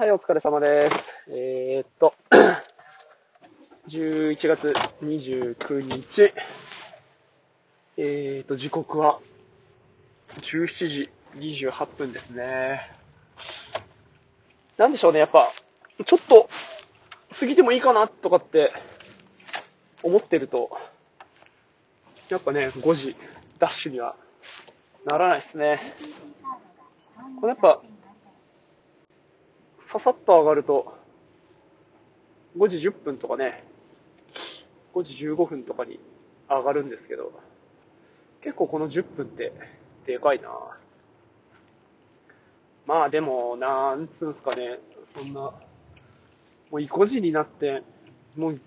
はい、お疲れ様です。えー、っと、11月29日、えー、っと、時刻は17時28分ですね。なんでしょうね、やっぱ、ちょっと過ぎてもいいかなとかって思ってると、やっぱね、5時ダッシュにはならないですね。これやっぱ、ささっと上がると、5時10分とかね、5時15分とかに上がるんですけど、結構この10分ってでかいな。まあでも、なんつうんすかね、そんな、もう5時になって、もう、い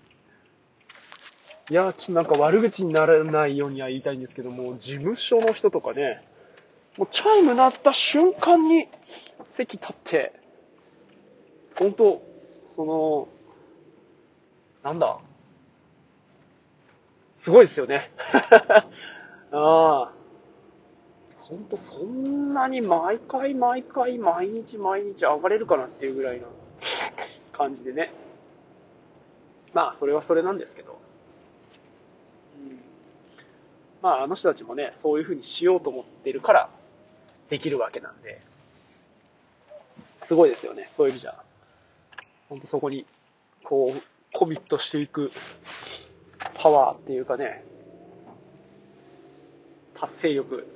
や、ちょっとなんか悪口にならないようには言いたいんですけども、事務所の人とかね、もうチャイム鳴った瞬間に席立って、本当その、なんだ、すごいですよね。ああ。ほんとそんなに毎回毎回毎日毎日上がれるかなっていうぐらいな感じでね。まあ、それはそれなんですけど。うん、まあ、あの人たちもね、そういう風にしようと思ってるからできるわけなんで。すごいですよね、そういう意味じゃ。本当そこに、こう、コミットしていくパワーっていうかね、達成力。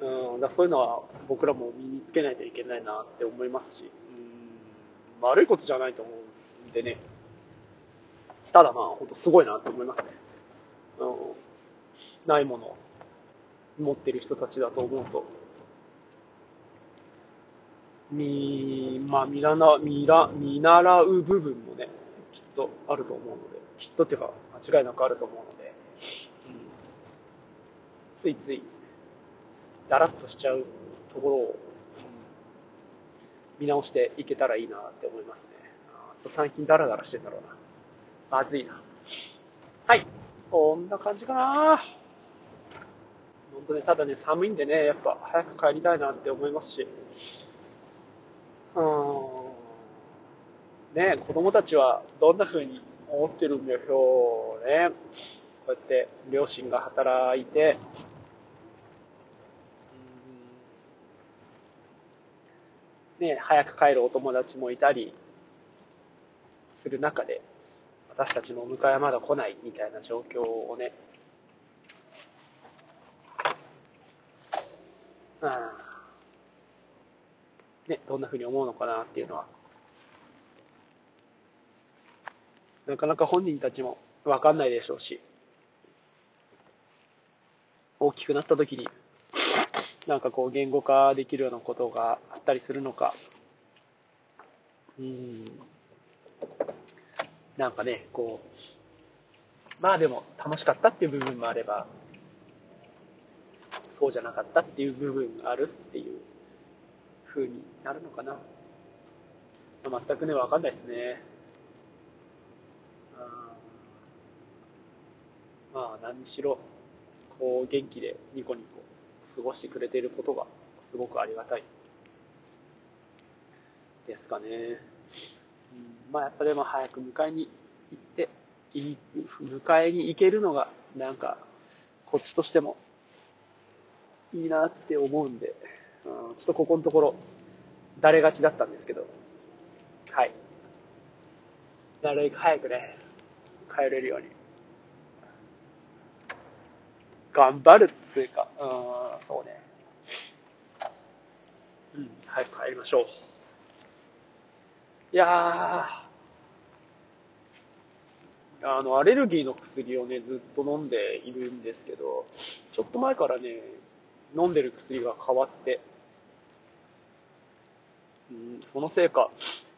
うん、だそういうのは僕らも身につけないといけないなって思いますし、うん、悪いことじゃないと思うんでね。ただまあ、本当すごいなって思いますね。うん、ないもの持ってる人たちだと思うと、み、まあ、見らな、見ら、見習う部分もね、きっとあると思うので、きっとっていうか、間違いなくあると思うので、うん、ついつい、だらっとしちゃうところを、見直していけたらいいなって思いますね。あ最近ダラダラしてんだろうな。まずいな。はい。そんな感じかな本当ね、ただね、寒いんでね、やっぱ早く帰りたいなって思いますし、うん、ね、子供たちはどんな風に思ってるんでしょうね。こうやって両親が働いて、ね、早く帰るお友達もいたりする中で、私たちの迎えはまだ来ないみたいな状況をね、うん。ね、どんな風に思うのかなっていうのは、なかなか本人たちもわかんないでしょうし、大きくなった時に、なんかこう言語化できるようなことがあったりするのか、うん、なんかね、こう、まあでも楽しかったっていう部分もあれば、そうじゃなかったっていう部分があるっていう風になるのかな。まあ、全くね、わかんないですね。まあ、何にしろ、こう、元気でニコニコ過ごしてくれていることが、すごくありがたい。ですかね。うん、まあ、やっぱでも早く迎えに行って、迎えに行けるのが、なんか、こっちとしても、いいなって思うんで、ちょっとここのところ、だれがちだったんですけど、はい。なるべく早くね、帰れるように。頑張るっていうか、うん、そうね。うん、早く帰りましょう。いやー、あの、アレルギーの薬をね、ずっと飲んでいるんですけど、ちょっと前からね、飲んでる薬が変わって、そのせいか、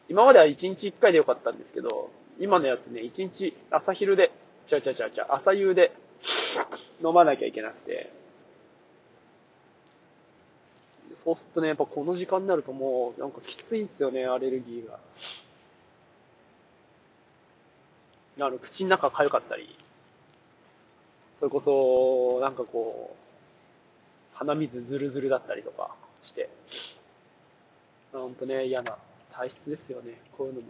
今までは1日1回でよかったんですけど、今のやつね、1日朝昼で、ちゃちゃちゃちゃ、朝夕で飲まなきゃいけなくて、そうするとね、やっぱこの時間になるともう、なんかきついんですよね、アレルギーが。あの、口の中痒かったり、それこそ、なんかこう、鼻水ズルズルだったりとかして、ほんとね、嫌な体質ですよね、こういうのも。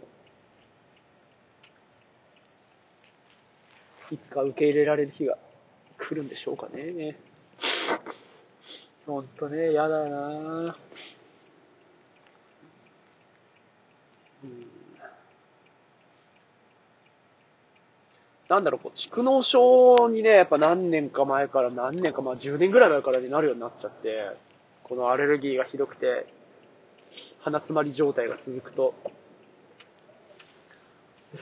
いつか受け入れられる日が来るんでしょうかね。ほんとね、嫌だなうんなんだろう、こう、蓄能症にね、やっぱ何年か前から、何年か、まあ10年ぐらい前からになるようになっちゃって、このアレルギーがひどくて、鼻詰まり状態が続くと、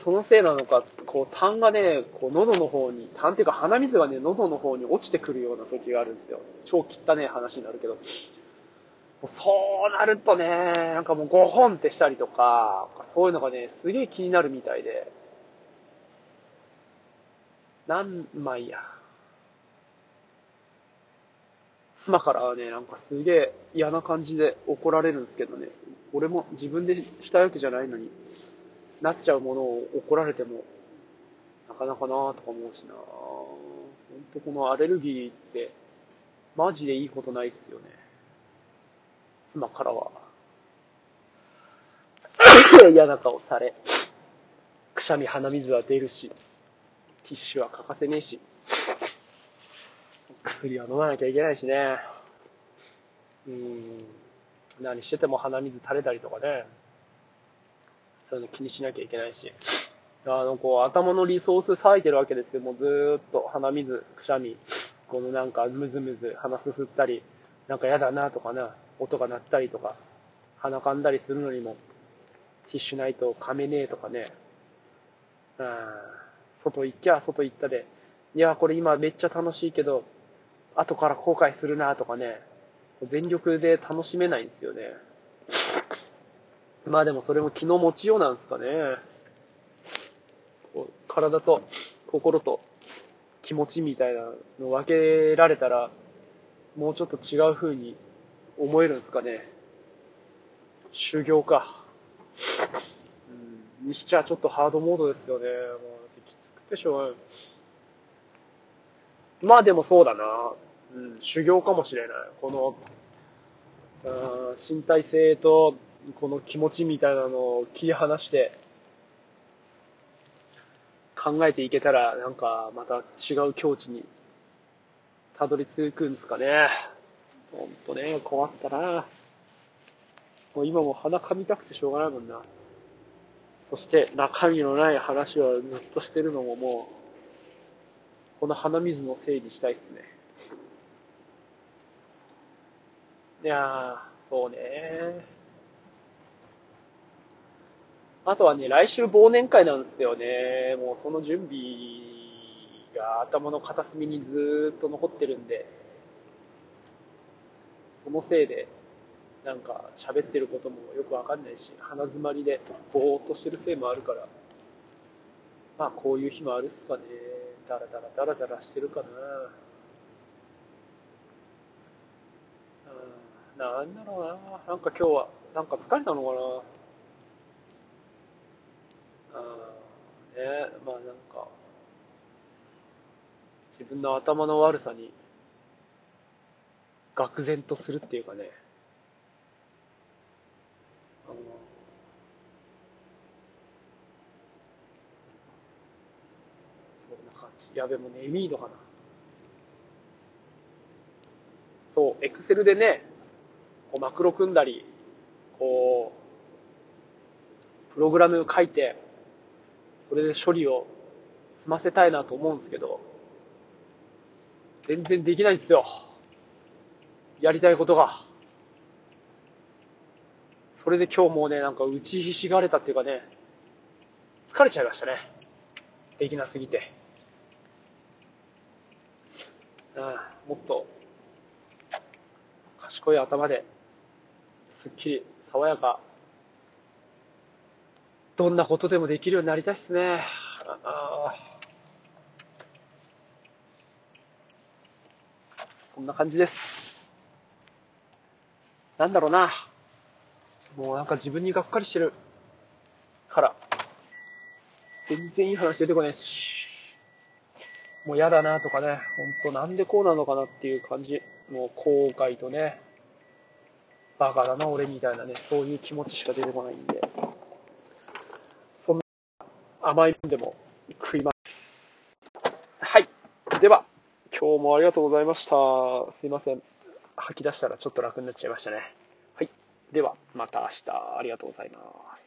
そのせいなのか、こう、痰がね、こう、喉の方に、痰っていうか鼻水がね、喉の方に落ちてくるような時があるんですよ。超汚ね話になるけど。そうなるとね、なんかもう5本ってしたりとか、そういうのがね、すげえ気になるみたいで。なんまいや。妻からはね、なんかすげえ嫌な感じで怒られるんですけどね。俺も自分でしたわけじゃないのに、なっちゃうものを怒られても、なかなかなとか思うしなほんとこのアレルギーって、マジでいいことないっすよね。妻からは。嫌な顔され、くしゃみ鼻水は出るし、ティッシュは欠かせねえし、薬は飲まなきゃいけないしね。うん。何してても鼻水垂れたりとかね。そういうの気にしなきゃいけないし。あの、こう、頭のリソース割いてるわけですよ。もうずーっと鼻水、くしゃみ、このなんかムズムズ鼻すすったり、なんか嫌だなとかな、音が鳴ったりとか、鼻かんだりするのにも、ティッシュないと噛めねえとかね。うん。外行きゃ外行ったで、いや、これ今めっちゃ楽しいけど、後から後悔するなとかね、全力で楽しめないんですよね。まあでもそれも気の持ちようなんですかね。体と心と気持ちみたいなの分けられたら、もうちょっと違う風に思えるんですかね。修行か。うん、にしちゃちょっとハードモードですよね。もうでしょうがない。まあでもそうだな。うん、修行かもしれない。この、身体性と、この気持ちみたいなのを切り離して、考えていけたら、なんか、また違う境地に、たどり着くんですかね。ほんとね、困ったな。もう今も鼻噛みたくてしょうがないもんな。そして中身のない話をずっとしてるのももう、この鼻水のせいにしたいっすね。いやー、そうねあとはね、来週忘年会なんですよね。もうその準備が頭の片隅にずーっと残ってるんで、そのせいで、なんか喋ってることもよくわかんないし、鼻詰まりでぼーっとしてるせいもあるから、まあこういう日もあるっすかね。ダラダラダラダラしてるかな。うん、なんだろうな。なんか今日は、なんか疲れたのかな。あねまあなんか、自分の頭の悪さに、愕然とするっていうかね。そんな感じ。やべ、もう眠いのかな。そう、エクセルでね、こうマクロ組んだり、こう、プログラム書いて、それで処理を済ませたいなと思うんですけど、全然できないんですよ。やりたいことが。それで今日もうね、なんか打ちひしがれたっていうかね、疲れちゃいましたね。できなすぎて。うん、もっと、賢い頭で、すっきり、爽やか、どんなことでもできるようになりたいっすね。あこんな感じです。なんだろうな。もうなんか自分にがっかりしてるから、全然いい話出てこないし、もう嫌だなとかね、ほんとなんでこうなのかなっていう感じ、もう後悔とね、バカだな、俺みたいなね、そういう気持ちしか出てこないんで、そんな甘いもんでも食います。はい。では、今日もありがとうございました。すいません。吐き出したらちょっと楽になっちゃいましたね。はい。では、また明日、ありがとうございます。